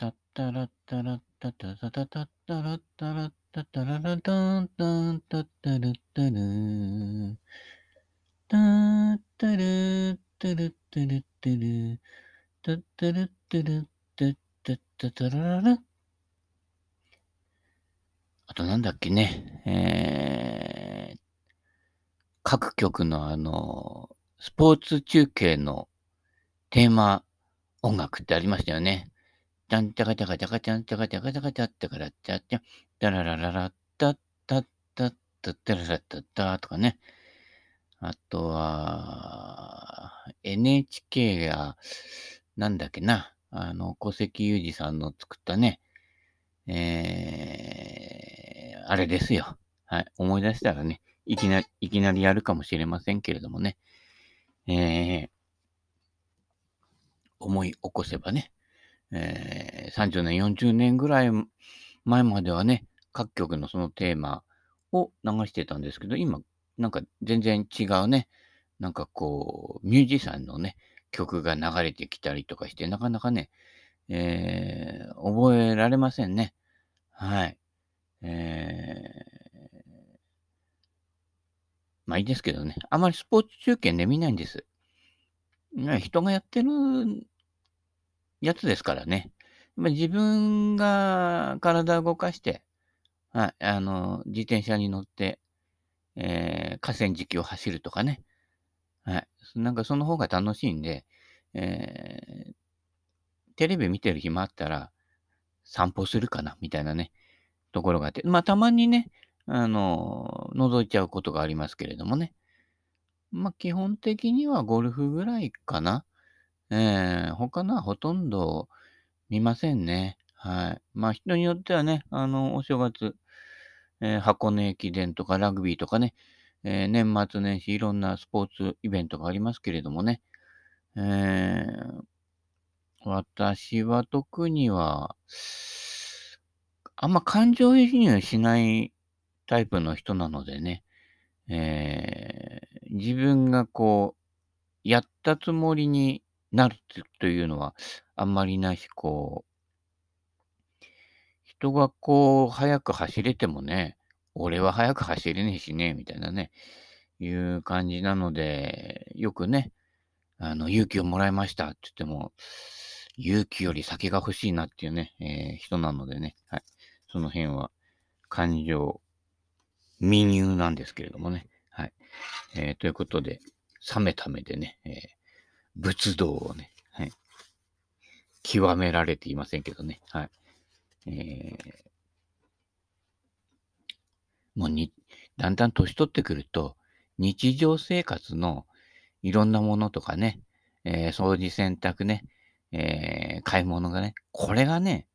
タッタラッタラッタタタタタッタラッタラッタタララタンタンタッタルッタルー。タッタルッタルッタルッタルタッタルッタルッタッタッタタラララ。あとなんだっけね。えー、各局のあの、スポーツ中継のテーマ音楽ってありましたよね。ちゃんちゃかちゃかちゃかちゃんちゃかちゃかちゃかちゃってからちゃちゃ、たららららったったったったったららったったとかね。あとは、NHK が、なんだっけな、あの、小関裕二さんの作ったね、えー、あれですよ。はい。思い出したらね、いきなり、いきなりやるかもしれませんけれどもね。えー、思い起こせばね、えー、30年、40年ぐらい前まではね、各局のそのテーマを流してたんですけど、今、なんか全然違うね、なんかこう、ミュージシャンのね、曲が流れてきたりとかして、なかなかね、えー、覚えられませんね。はい。えー、まあいいですけどね。あまりスポーツ中継ね、見ないんです。人がやってるやつですからね。自分が体を動かして、はい、あの、自転車に乗って、えー、河川敷を走るとかね。はい。なんかその方が楽しいんで、えー、テレビ見てる暇あったら、散歩するかな、みたいなね、ところがあって。まあ、たまにね、あの、覗いちゃうことがありますけれどもね。まあ、基本的にはゴルフぐらいかな。ええ、他のはほとんど見ませんね。はい。まあ、人によってはね、あの、お正月、えー箱根駅伝とかラグビーとかね、えー年末年始いろんなスポーツイベントがありますけれどもね、えー私は特には、あんま感情移入しないタイプの人なのでね、えー自分がこう、やったつもりになるというのはあんまりないし、こう、人がこう、速く走れてもね、俺は速く走れねえしね、みたいなね、いう感じなので、よくね、あの、勇気をもらいましたって言っても、勇気より酒が欲しいなっていうね、えー、人なのでね、はい。その辺は、感情、民有なんですけれどもね、はい。えー、ということで、冷めた目でね、えー仏道をね、はい。極められていませんけどね。はい。えー、もうに、だんだん年取ってくると、日常生活のいろんなものとかね、えー、掃除洗濯ね、えー、買い物がね、これがね、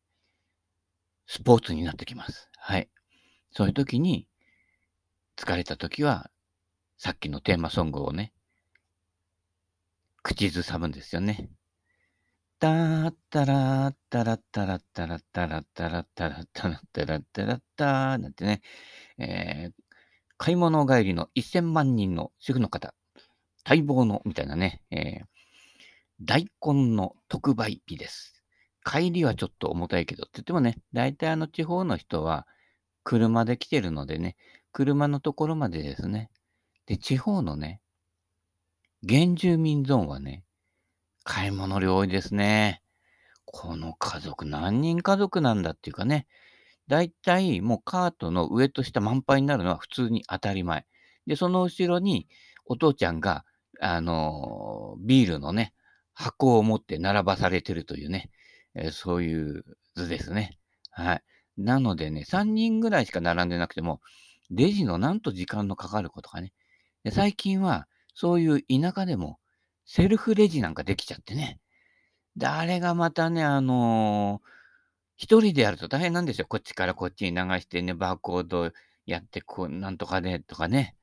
スポーツになってきます。はい。そういう時に、疲れた時は、さっきのテーマソングをね、口ずさむんですよね。たーったらーたらったらったらったらったらったらったらったらったらったなんてね、えー、買い物帰りの1000万人の主婦の方、待望の、みたいなね、えー、大根の特売日です。帰りはちょっと重たいけど、って言ってもね、大体あの地方の人は車で来てるのでね、車のところまでですね。で、地方のね、原住民ゾーンはね、買い物量多いですね。この家族何人家族なんだっていうかね、だいたいもうカートの上と下満杯になるのは普通に当たり前。で、その後ろにお父ちゃんが、あのー、ビールのね、箱を持って並ばされてるというね、えー、そういう図ですね。はい。なのでね、3人ぐらいしか並んでなくても、レジのなんと時間のかかることかね。で最近は、そういう田舎でも、セルフレジなんかできちゃってね。で、あれがまたね、あのー、一人でやると大変なんですよ。こっちからこっちに流してね、バーコードやって、こう、なんとかで、とかね、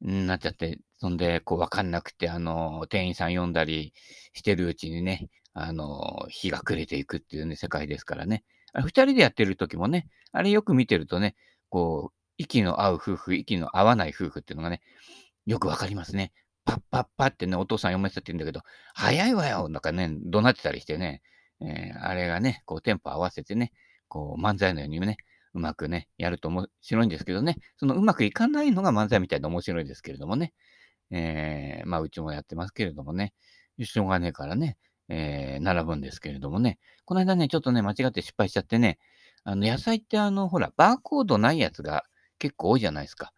なっちゃって、そんで、こう、わかんなくて、あのー、店員さん呼んだりしてるうちにね、あのー、日が暮れていくっていうね、世界ですからね。あれ二人でやってる時もね、あれよく見てるとね、こう、息の合う夫婦、息の合わない夫婦っていうのがね、よくわかりますね。パッパッパってね、お父さん読めてたって言うんだけど、早いわよなんかね、怒鳴ってたりしてね、えー、あれがね、こうテンポ合わせてね、こう漫才のようにね、うまくね、やると面白いんですけどね、そのうまくいかないのが漫才みたいで面白いですけれどもね、えー、まあうちもやってますけれどもね、しょうがねえからね、えー、並ぶんですけれどもね、この間ね、ちょっとね、間違って失敗しちゃってね、あの野菜ってあの、ほら、バーコードないやつが結構多いじゃないですか。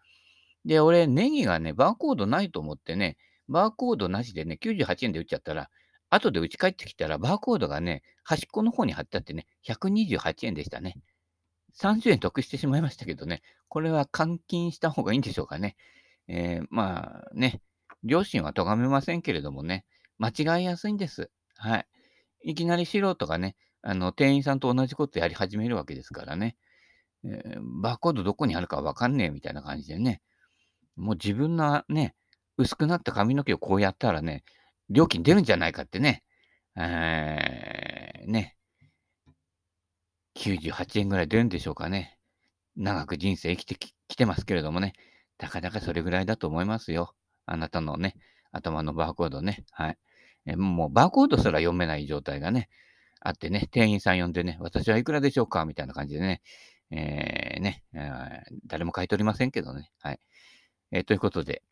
で、俺、ネギがね、バーコードないと思ってね、バーコードなしでね、98円で売っちゃったら、後で打ち帰ってきたら、バーコードがね、端っこの方に貼ってあってね、128円でしたね。30円得してしまいましたけどね、これは換金した方がいいんでしょうかね。えー、まあね、両親は咎めませんけれどもね、間違いやすいんです。はい。いきなり素人がね、あの、店員さんと同じことやり始めるわけですからね。えー、バーコードどこにあるかわかんねえみたいな感じでね。もう自分のね、薄くなった髪の毛をこうやったらね、料金出るんじゃないかってね。えー、ね。98円ぐらい出るんでしょうかね。長く人生生きてきてますけれどもね。たかだかそれぐらいだと思いますよ。あなたのね、頭のバーコードね。はい。えもうバーコードすら読めない状態がね、あってね、店員さん呼んでね、私はいくらでしょうかみたいな感じでね、えー、ね、えー、誰も買い取りませんけどね。はい。えー、ということで、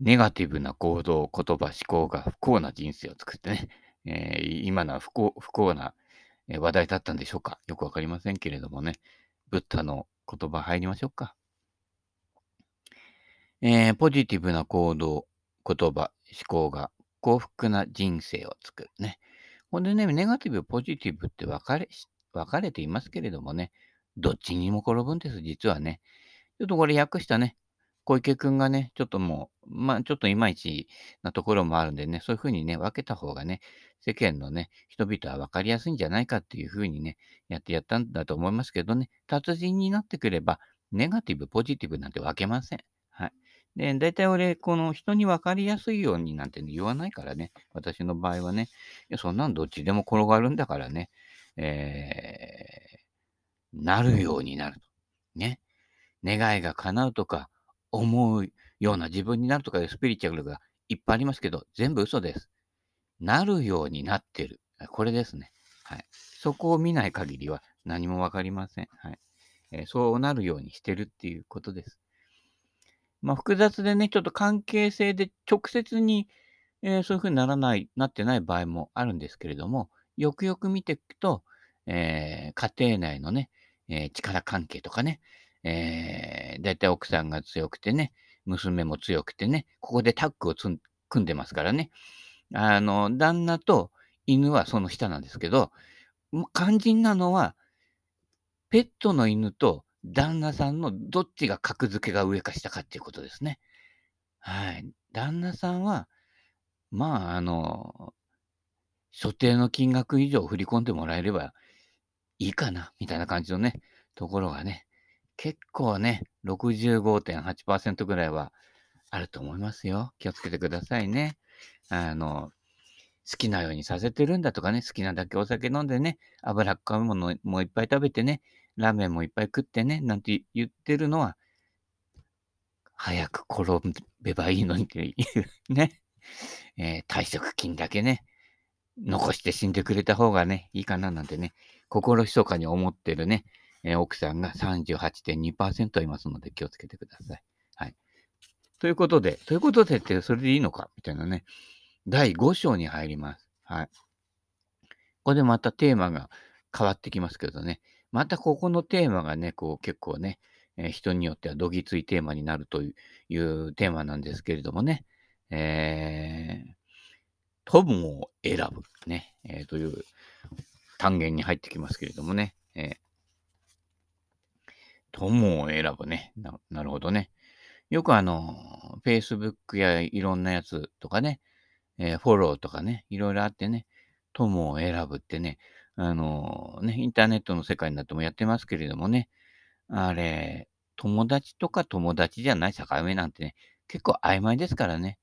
ネガティブな行動、言葉、思考が不幸な人生を作ってね、えー、今のは不幸不幸な話題だったんでしょうか？よくわかりませんけれどもね、ブッダの言葉入りましょうか。えー、ポジティブな行動、言葉、思考が幸福な人生を作るね。ほんでね、ネガティブ、ポジティブって分かれ分かれていますけれどもね、どっちにも転ぶんです、実はね。ちょっとこれ訳したね、小池くんがね、ちょっともう、まあ、ちょっといまいちなところもあるんでね、そういうふうにね、分けた方がね、世間のね、人々は分かりやすいんじゃないかっていうふうにね、やってやったんだと思いますけどね、達人になってくれば、ネガティブ、ポジティブなんて分けません。はい。で、大体俺、この人に分かりやすいようになんて言わないからね。私の場合はね。いや、そんなんどっちでも転がるんだからね。えー、なるようになると。ね。願いが叶うとか、思うような自分になるとかいうスピリチュアルがいっぱいありますけど、全部嘘です。なるようになってる。これですね。はい。そこを見ない限りは何もわかりません。はい。えー、そうなるようにしてるっていうことです。まあ、複雑でね、ちょっと関係性で直接に、えー、そういうふうにならない、なってない場合もあるんですけれども、よくよく見ていくと、えー、家庭内のね、え、力関係とかね、えー、だいたい奥さんが強くてね、娘も強くてね、ここでタッグを組んでますからね。あの、旦那と犬はその下なんですけど、肝心なのは、ペットの犬と旦那さんのどっちが格付けが上か下かっていうことですね。はい。旦那さんは、まあ、あの、所定の金額以上振り込んでもらえればいいかな、みたいな感じのね、ところがね、結構ね、65.8%ぐらいはあると思いますよ。気をつけてくださいね。あの、好きなようにさせてるんだとかね、好きなだけお酒飲んでね、脂っこいものもいっぱい食べてね、ラーメンもいっぱい食ってね、なんて言ってるのは、早く転べばいいのにっていうね、えー、退職金だけね、残して死んでくれた方がね、いいかななんてね、心密かに思ってるね、えー、奥さんが38.2%いますので気をつけてください。はい。ということで、ということでって、それでいいのか？みたいなね、第5章に入ります。はい。ここでまたテーマが変わってきますけどね、またここのテーマがね、こう結構ね、えー、人によってはどぎついテーマになるというテーマなんですけれどもね、えー、友を選ぶ、ね、えー、という単元に入ってきますけれどもね、えー、友を選ぶねな。なるほどね。よくあの、Facebook やいろんなやつとかね、えー、フォローとかね、いろいろあってね、友を選ぶってね、あのね、インターネットの世界になってもやってますけれどもね、あれ、友達とか友達じゃない境目なんてね、結構曖昧ですからね。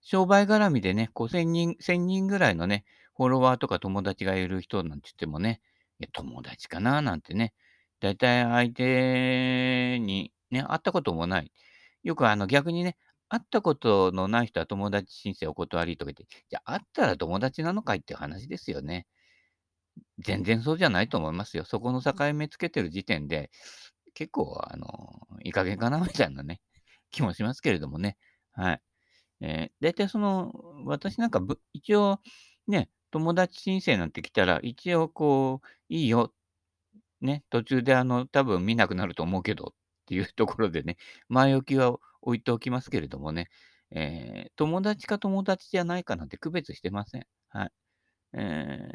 商売絡みでね、5000人、1000人ぐらいのね、フォロワーとか友達がいる人なんて言ってもね、いや友達かななんてね、だいたい相手にね、会ったこともない。よくあの逆にね、会ったことのない人は友達申請お断りとか言って、じゃあ会ったら友達なのかいっていう話ですよね。全然そうじゃないと思いますよ。そこの境目つけてる時点で、結構、あの、いい加減かなみたいなね、気もしますけれどもね。はい。えー、大体その、私なんか、一応、ね、友達申請なんて来たら、一応こう、いいよ、ね、途中であの、多分見なくなると思うけどっていうところでね、前置きは置いておきますけれどもね、えー、友達か友達じゃないかなんて区別してません。はい。え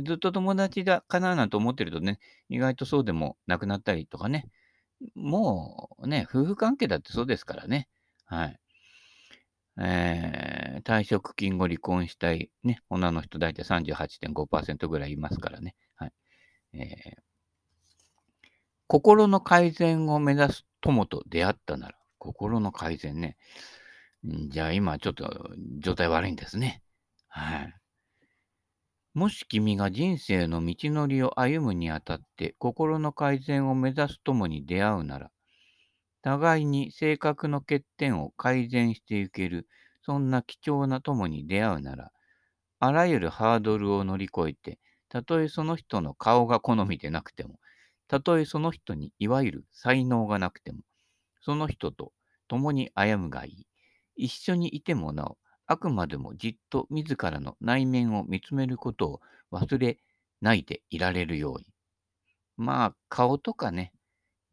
ー、ずっと友達だかななんて思ってるとね、意外とそうでもなくなったりとかね、もうね、夫婦関係だってそうですからね。はい。えー、退職金後離婚したい、ね、女の人大体38.5%ぐらいいますからね。はい。えー、心の改善を目指す友と出会ったなら、心の改善ね。じゃあ今ちょっと状態悪いんですね。はい。もし君が人生の道のりを歩むにあたって心の改善を目指す友に出会うなら、互いに性格の欠点を改善していける、そんな貴重な友に出会うなら、あらゆるハードルを乗り越えて、たとえその人の顔が好みでなくても、たとえその人にいわゆる才能がなくても、その人と共に歩むがいい。一緒にいてもなお、あくまでもじっと自らの内面を見つめることを忘れないでいられるように。まあ、顔とかね、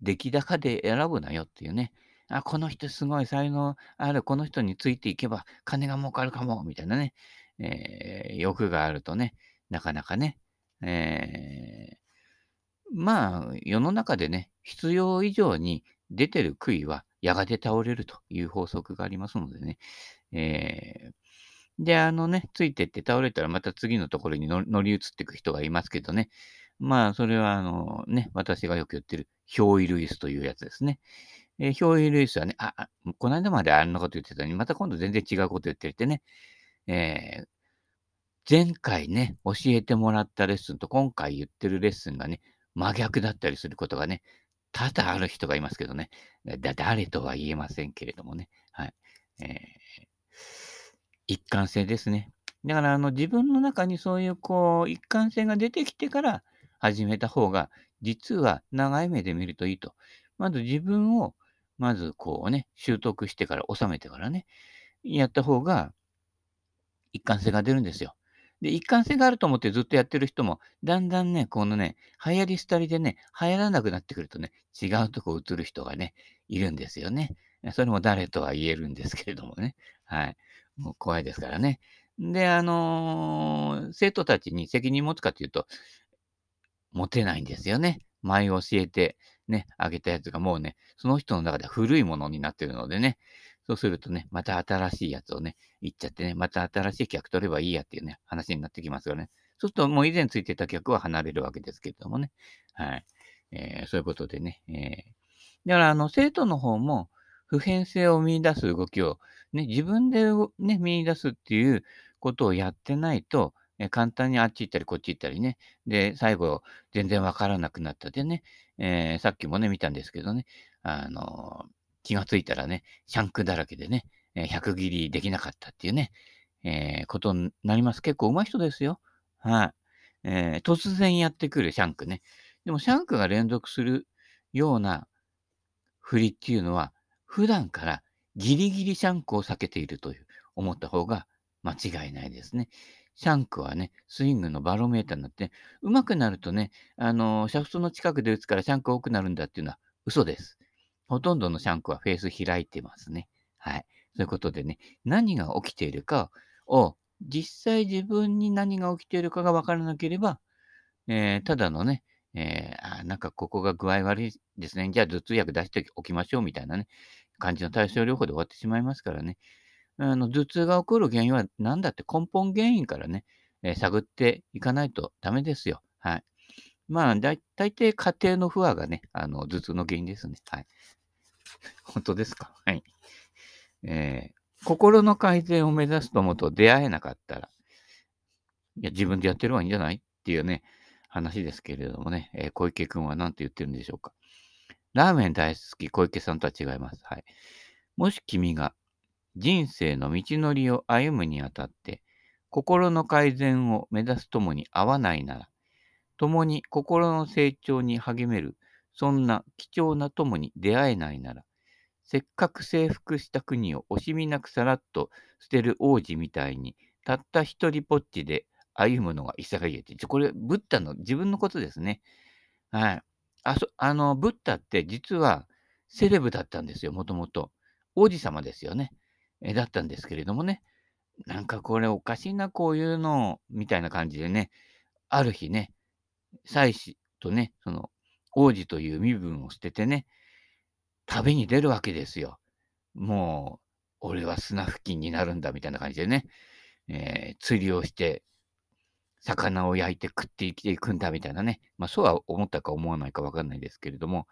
出来高で選ぶなよっていうね。あ、この人すごい才能ある、この人についていけば金が儲かるかも、みたいなね、えー、欲があるとね、なかなかね、えー、まあ、世の中でね、必要以上に出てる杭はやがて倒れるという法則がありますのでね、えー、で、あのね、ついてって倒れたらまた次のところに乗り移っていく人がいますけどね。まあ、それはあのね、私がよく言ってる、憑依ルイスというやつですね。えー、憑依ルイスはね、あ、この間まであんなこと言ってたのに、また今度全然違うこと言っててね、えー、前回ね、教えてもらったレッスンと今回言ってるレッスンがね、真逆だったりすることがね、多々ある人がいますけどね、だ誰とは言えませんけれどもね、はい。えー、一貫性ですね。だから、あの、自分の中にそういう、こう、一貫性が出てきてから始めた方が、実は長い目で見るといいと。まず自分を、まずこうね、習得してから、収めてからね、やった方が、一貫性が出るんですよ。で、一貫性があると思ってずっとやってる人も、だんだんね、このね、流行り廃りでね、流行らなくなってくるとね、違うとこ映る人がね、いるんですよね。それも誰とは言えるんですけれどもね。はい。もう怖いですからね。で、あのー、生徒たちに責任持つかというと、持てないんですよね。前教えて、ね、あげたやつがもうね、その人の中で古いものになってるのでね、そうするとね、また新しいやつをね、言っちゃってね、また新しい客取ればいいやっていうね、話になってきますよね。そうすると、もう以前ついてた客は離れるわけですけれどもね。はい。えー、そういうことでね。えー、だから、あの、生徒の方も、普遍性を見出す動きを、ね、自分で、ね、見出すっていうことをやってないと、え簡単にあっち行ったりこっち行ったりね。で、最後、全然わからなくなったでね、えー、さっきもね、見たんですけどね、あのー、気がついたらね、シャンクだらけでね、え100切りできなかったっていうね、えー、ことになります。結構上手い人ですよ。はい、えー、突然やってくるシャンクね。でもシャンクが連続するような振りっていうのは、普段からギリギリシャンクを避けているという思った方が間違いないですね。シャンクはね、スイングのバロメーターになって、上手くなるとね、あの、シャフトの近くで打つからシャンク多くなるんだっていうのは嘘です。ほとんどのシャンクはフェース開いてますね。はい。そういうことでね、何が起きているかを、実際自分に何が起きているかがわからなければ、えー、ただのね、えー、あなんかここが具合悪いですね。じゃあ頭痛薬出しておきましょうみたいなね、感じの対症療法で終わってしまいますからね。あの頭痛が起こる原因は何だって根本原因からね、えー、探っていかないとダメですよ。はい。まあ、だ大抵家庭の不和がね、あの頭痛の原因ですね。はい。本当ですか？はい。えー、心の改善を目指すと思うと出会えなかったら、いや、自分でやってる方がいいんじゃない？っていうね、話ですけれどもね、えー、小池くんは何て言ってるんでしょうか。ラーメン大好き小池さんとは違います。はい。もし君が人生の道のりを歩むにあたって、心の改善を目指すともに合わないなら、共に心の成長に励める、そんな貴重な友に出会えないなら、せっかく征服した国を惜しみなくさらっと捨てる王子みたいに、たった一人ぽっちで歩むのが潔いって。これ、ブッダの自分のことですね。はい。あそあの、ブッダって実はセレブだったんですよ、もともと。王子様ですよね。えだったんですけれどもね。なんかこれおかしいな、こういうの、みたいな感じでね、ある日ね、妻子とね、その王子という身分を捨ててね、旅に出るわけですよ。もう、俺は砂付近になるんだみたいな感じでね、えー、釣りをして、魚を焼いて食って生きていくんだみたいなね、まあそうは思ったか思わないかわかんないですけれども、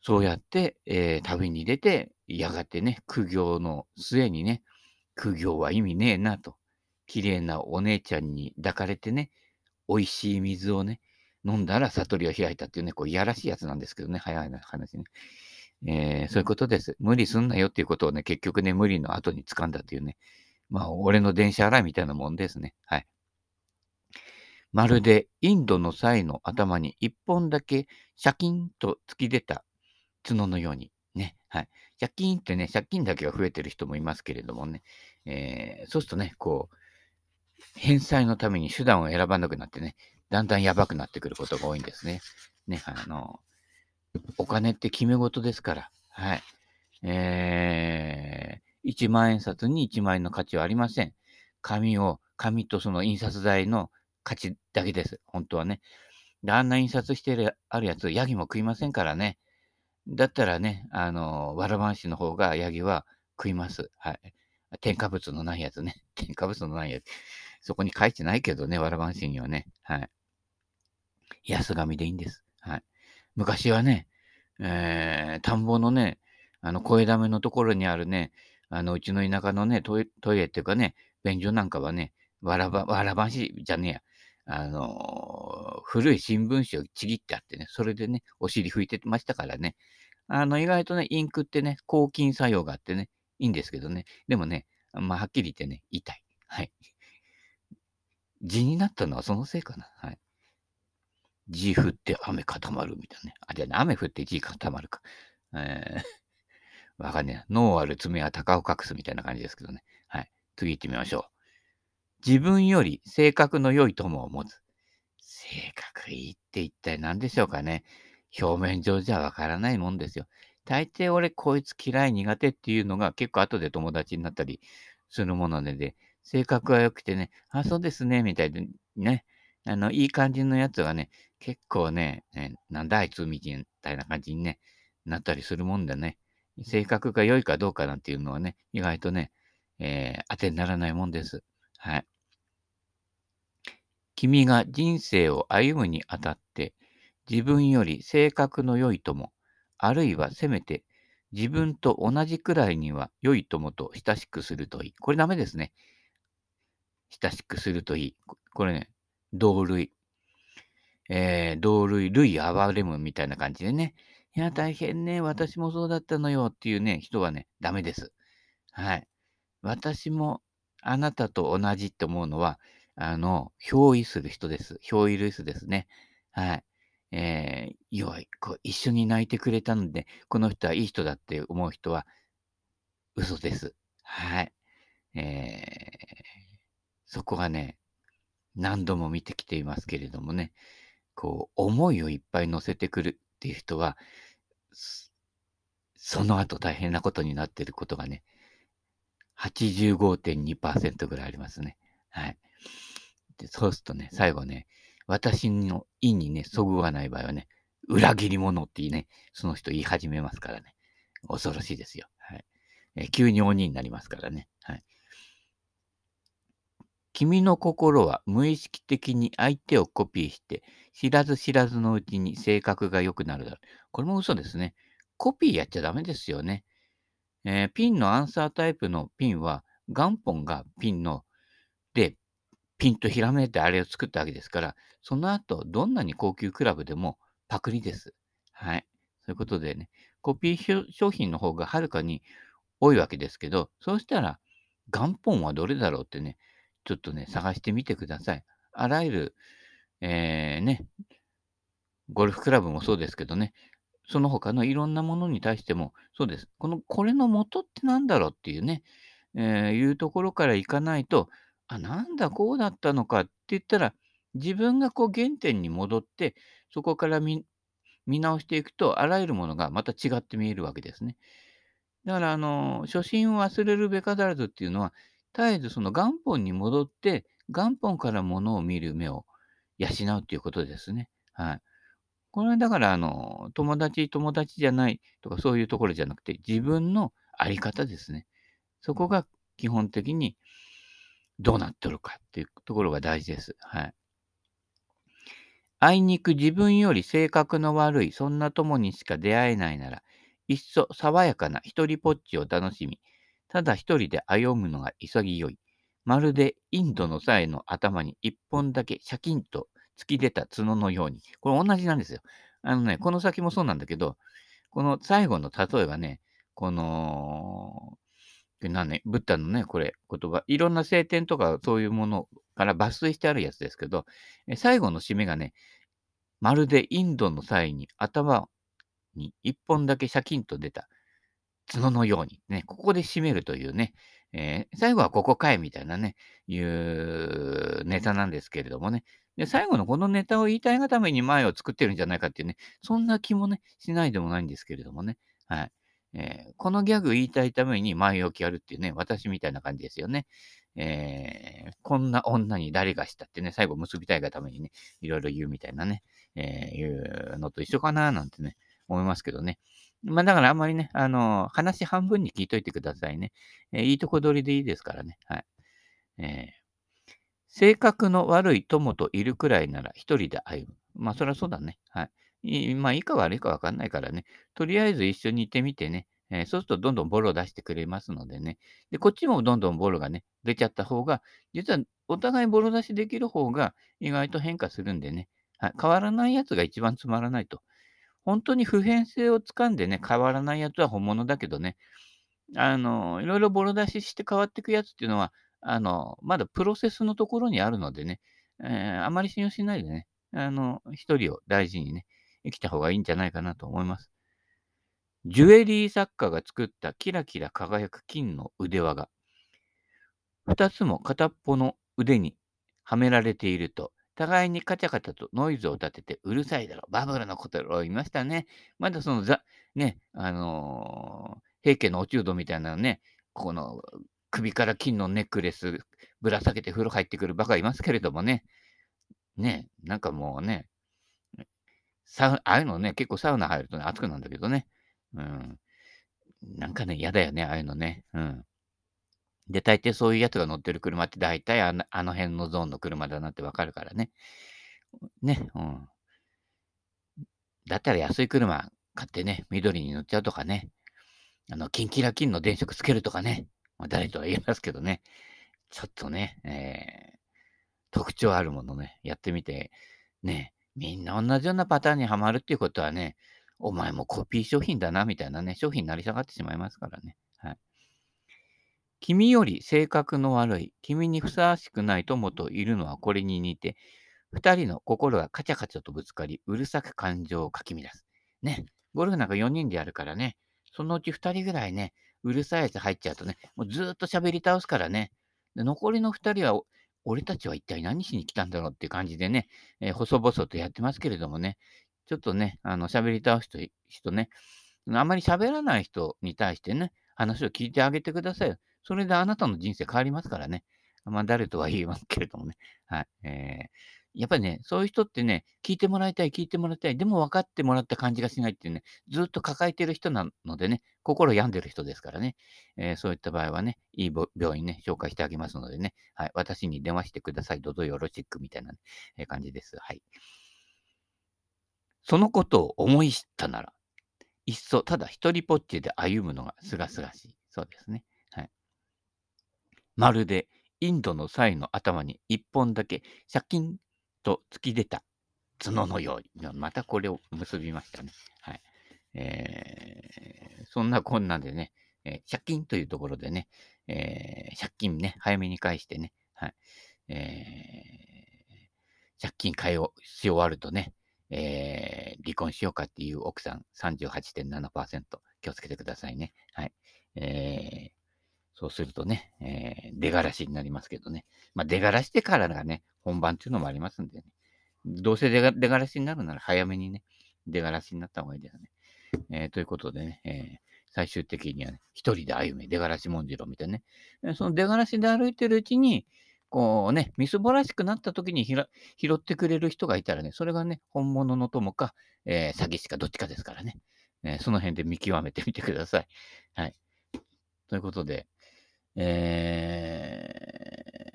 そうやって、えー、旅に出て、やがてね、苦行の末にね、苦行は意味ねえなと、綺麗なお姉ちゃんに抱かれてね、美味しい水をね、飲んだら悟りを開いたっていうね、こう、いやらしいやつなんですけどね、早いな話ね。えー、そういうことです。無理すんなよっていうことをね、結局ね、無理の後に掴んだっていうね、まあ、俺の電車洗いみたいなもんですね。はい。まるでインドの際の頭に一本だけシャキンと突き出た角のように。ね。はい。シャキンってね、借金だけが増えてる人もいますけれどもね。えー、そうするとね、こう、返済のために手段を選ばなくなってね、だんだんやばくなってくることが多いんですね。ね、あの、お金って決め事ですから、はい。えー、1万円札に1万円の価値はありません。紙を、紙とその印刷代の価値だけです。本当はね。であんな印刷してるあるやつ、ヤギも食いませんからね。だったらね、あの、わらばんしの方がヤギは食います。はい。添加物のないやつね。添加物のないやつ。そこに書いてないけどね、わらばんしにはね。はい。安紙でいいんです。はい。昔はね、えー、田んぼのね、あの、声だめのところにあるね、あの、うちの田舎のね、トイレっていうかね、便所なんかはね、わらば、わらばしじゃねえや。あのー、古い新聞紙をちぎってあってね、それでね、お尻拭いてましたからね。あの、意外とね、インクってね、抗菌作用があってね、いいんですけどね。でもね、まあ、はっきり言ってね、痛い。はい。字になったのはそのせいかな。はい。字降って雨固まるみたいなね。あ、じゃあ、雨降って字固まるか。えー、わかんねえ。脳ある爪は鷹を隠すみたいな感じですけどね。はい。次行ってみましょう。自分より性格の良い友を持つ。性格いいって一体何でしょうかね。表面上じゃわからないもんですよ。大抵俺こいつ嫌い苦手っていうのが結構後で友達になったりするもので、で性格が良くてね、あ、そうですね、みたいでね、あの、いい感じのやつがね、結構ね、ねなんだあいつみたいな感じにね、なったりするもんでね、性格が良いかどうかなんていうのはね、意外とね、えー、当てにならないもんです。はい。君が人生を歩むにあたって、自分より性格の良い友、あるいはせめて自分と同じくらいには良い友と親しくするといい。これダメですね。親しくするといい。これね、同類。えー、同類、類暴れむみたいな感じでね。いや、大変ね。私もそうだったのよっていうね、人はね、ダメです。はい。私もあなたと同じって思うのは、あの、憑依する人です。憑依類スですね。はい。えー、弱い。こう一緒に泣いてくれたので、この人はいい人だって思う人は、嘘です。はい。えー、そこがね、何度も見てきていますけれどもね、こう、思いをいっぱい乗せてくるっていう人は、その後大変なことになっていることがね、85.2%ぐらいありますね。はい。で、そうするとね、最後ね、私の意にね、そぐわない場合はね、裏切り者ってね、その人言い始めますからね。恐ろしいですよ。はい。え急に鬼になりますからね。はい。君の心は無意識的に相手をコピーして、知らず知らずのうちに性格が良くなるだろう。これも嘘ですね。コピーやっちゃダメですよね。えー、ピンのアンサータイプのピンは、元本がピンの、で、ピンとひらめいてあれを作ったわけですから、その後、どんなに高級クラブでもパクリです。はい。そういうことでね、コピー商品の方がはるかに多いわけですけど、そうしたら、元本はどれだろうってね、ちょっとね、探してみてください。あらゆる、えー、ね、ゴルフクラブもそうですけどね、その他のいろんなものに対しても、そうです。この、これの元って何だろうっていうね、えー、いうところからいかないと、あ、なんだ、こうだったのかって言ったら、自分がこう原点に戻って、そこから見直していくと、あらゆるものがまた違って見えるわけですね。だから、あの、初心を忘れるべからずっていうのは、絶えずその元本に戻って、元本からものを見る目を養うっていうことですね。はい。これはだから、あの、友達、友達じゃないとかそういうところじゃなくて、自分のあり方ですね。そこが基本的にどうなってるかっていうところが大事です。はい。あいにく自分より性格の悪い、そんな友にしか出会えないなら、いっそ爽やかな一人ぽっちを楽しみ、ただ一人で歩むのが潔い。まるでインドの際の頭に一本だけシャキンと突き出た角のように。これ同じなんですよ。あのね、この先もそうなんだけど、この最後の例えばね、この、何ね、ブッダのね、これ、言葉、いろんな聖典とかそういうものから抜粋してあるやつですけど、最後の締めがね、まるでインドの際に頭に一本だけシャキンと出た角のようにね、ここで締めるというね、えー、最後はここかいみたいなね、いうネタなんですけれどもね。で、最後のこのネタを言いたいがために前を作ってるんじゃないかっていうね、そんな気もね、しないでもないんですけれどもね。はい。えー、このギャグ言いたいために前置きやるっていうね、私みたいな感じですよね。えー、こんな女に誰がしたってね、最後結びたいがためにね、いろいろ言うみたいなね、えー、いうのと一緒かななんてね、思いますけどね。まあだからあんまりね、あの、話半分に聞いといてくださいね。えー、いいとこ取りでいいですからね。はい。えー、性格の悪い友といるくらいなら一人で歩む。まあそりゃそうだね。はい。まあいいか悪いかわかんないからね。とりあえず一緒にいてみてね。えー、そうするとどんどんボロを出してくれますのでね。で、こっちもどんどんボロがね、出ちゃった方が、実はお互いボロ出しできる方が意外と変化するんでね。はい、変わらないやつが一番つまらないと。本当に普遍性をつかんでね、変わらないやつは本物だけどね、あの、いろいろボロ出しして変わっていくやつっていうのは、あの、まだプロセスのところにあるのでね、えー、あまり信用しないでね、あの、一人を大事にね、生きた方がいいんじゃないかなと思います。ジュエリー作家が作ったキラキラ輝く金の腕輪が、二つも片っぽの腕にはめられていると、互いにカチャカチャとノイズを立ててうるさいだろ。バブルのことを言いましたね。まだそのざ、ね、あのー、平家の落ち度みたいなね、この首から金のネックレスぶら下げて風呂入ってくるバカいますけれどもね。ね、なんかもうね、サウああいうのね、結構サウナ入るとね、熱くなんだけどね。うん。なんかね、嫌だよね、ああいうのね。うん。で、大抵そういうやつが乗ってる車って大体あのあの辺のゾーンの車だなってわかるからね。ね、うん。だったら安い車買ってね、緑に塗っちゃうとかね。あの、キンキラキンの電飾つけるとかね。まあ、誰とは言いますけどね。ちょっとね、えー、特徴あるものね、やってみて、ね、みんな同じようなパターンにはまるっていうことはね、お前もコピー商品だな、みたいなね、商品になり下がってしまいますからね。君より性格の悪い、君にふさわしくない友といるのはこれに似て、二人の心がカチャカチャとぶつかり、うるさく感情をかき乱す。ね。ゴルフなんか4人でやるからね。そのうち2人ぐらいね、うるさいやつ入っちゃうとね、もうずっと喋り倒すからね。で残りの2人は、俺たちは一体何しに来たんだろうってう感じでね、えー、細々とやってますけれどもね、ちょっとね、あの、喋り倒す人ね、あまり喋らない人に対してね、話を聞いてあげてください。それであなたの人生変わりますからね。まあ、誰とは言いますけれどもね。はい。えー、やっぱりね、そういう人ってね、聞いてもらいたい、聞いてもらいたい、でも分かってもらった感じがしないっていうね、ずっと抱えてる人なのでね、心病んでる人ですからね、えー、そういった場合はね、いい病院ね、紹介してあげますのでね、はい、私に電話してください、どうぞよろしくみたいな、ね、えー、感じです。はい。そのことを思い知ったなら、いっそただ一人ぽっちで歩むのがすがすがしい。そうですね。まるでインドの際の頭に一本だけシャキンと突き出た角のように。またこれを結びましたね。はい。えー、そんなこんなでね、えー、借金というところでね、えー、借金ね、早めに返してね、はい。えー、借金返をし終わるとね、えー、離婚しようかっていう奥さん38.7%気をつけてくださいね。はい。えー、そうするとね、えー、出がらしになりますけどね。まあ、出がらしてからがね、本番っていうのもありますんでね。どうせ出が出がらしになるなら早めにね、出がらしになった方がいいですね。えー、ということでね、えー、最終的にはね、一人で歩め、出がらしもんじろみたいなね。その出がらしで歩いてるうちに、こうね、みすぼらしくなった時に拾ってくれる人がいたらね、それがね、本物の友か、えー、詐欺師かどっちかですからね。えー、その辺で見極めてみてください。はい。ということで、え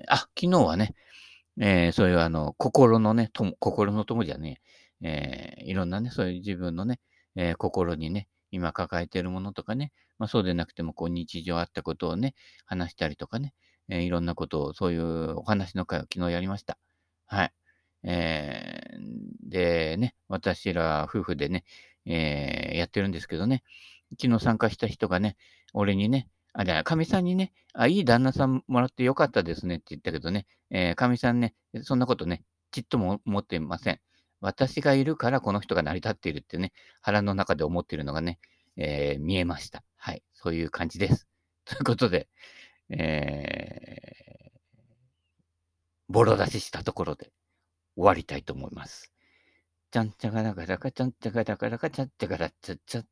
ー、あ、昨日はね、えー、そういうあの、心のね、友、心の友じゃねえ、えー、いろんなね、そういう自分のね、えー、心にね、今抱えているものとかね、まあそうでなくても、こう日常あったことをね、話したりとかね、えー、いろんなことを、そういうお話の会を昨日やりました。はい。えー、でね、私ら夫婦でね、えー、やってるんですけどね、昨日参加した人がね、俺にね、あ、じゃあ、かみさんにね、あ、いい旦那さんもらってよかったですねって言ったけどね、えー、かみさんね、そんなことね、ちっとも思っていません。私がいるからこの人が成り立っているってね、腹の中で思っているのがね、えー、見えました。はい。そういう感じです。ということで、えー、ボロ出ししたところで終わりたいと思います。ちゃんちゃがらがらかちゃんちゃがらがらかちゃんちゃがらちゃっちゃ。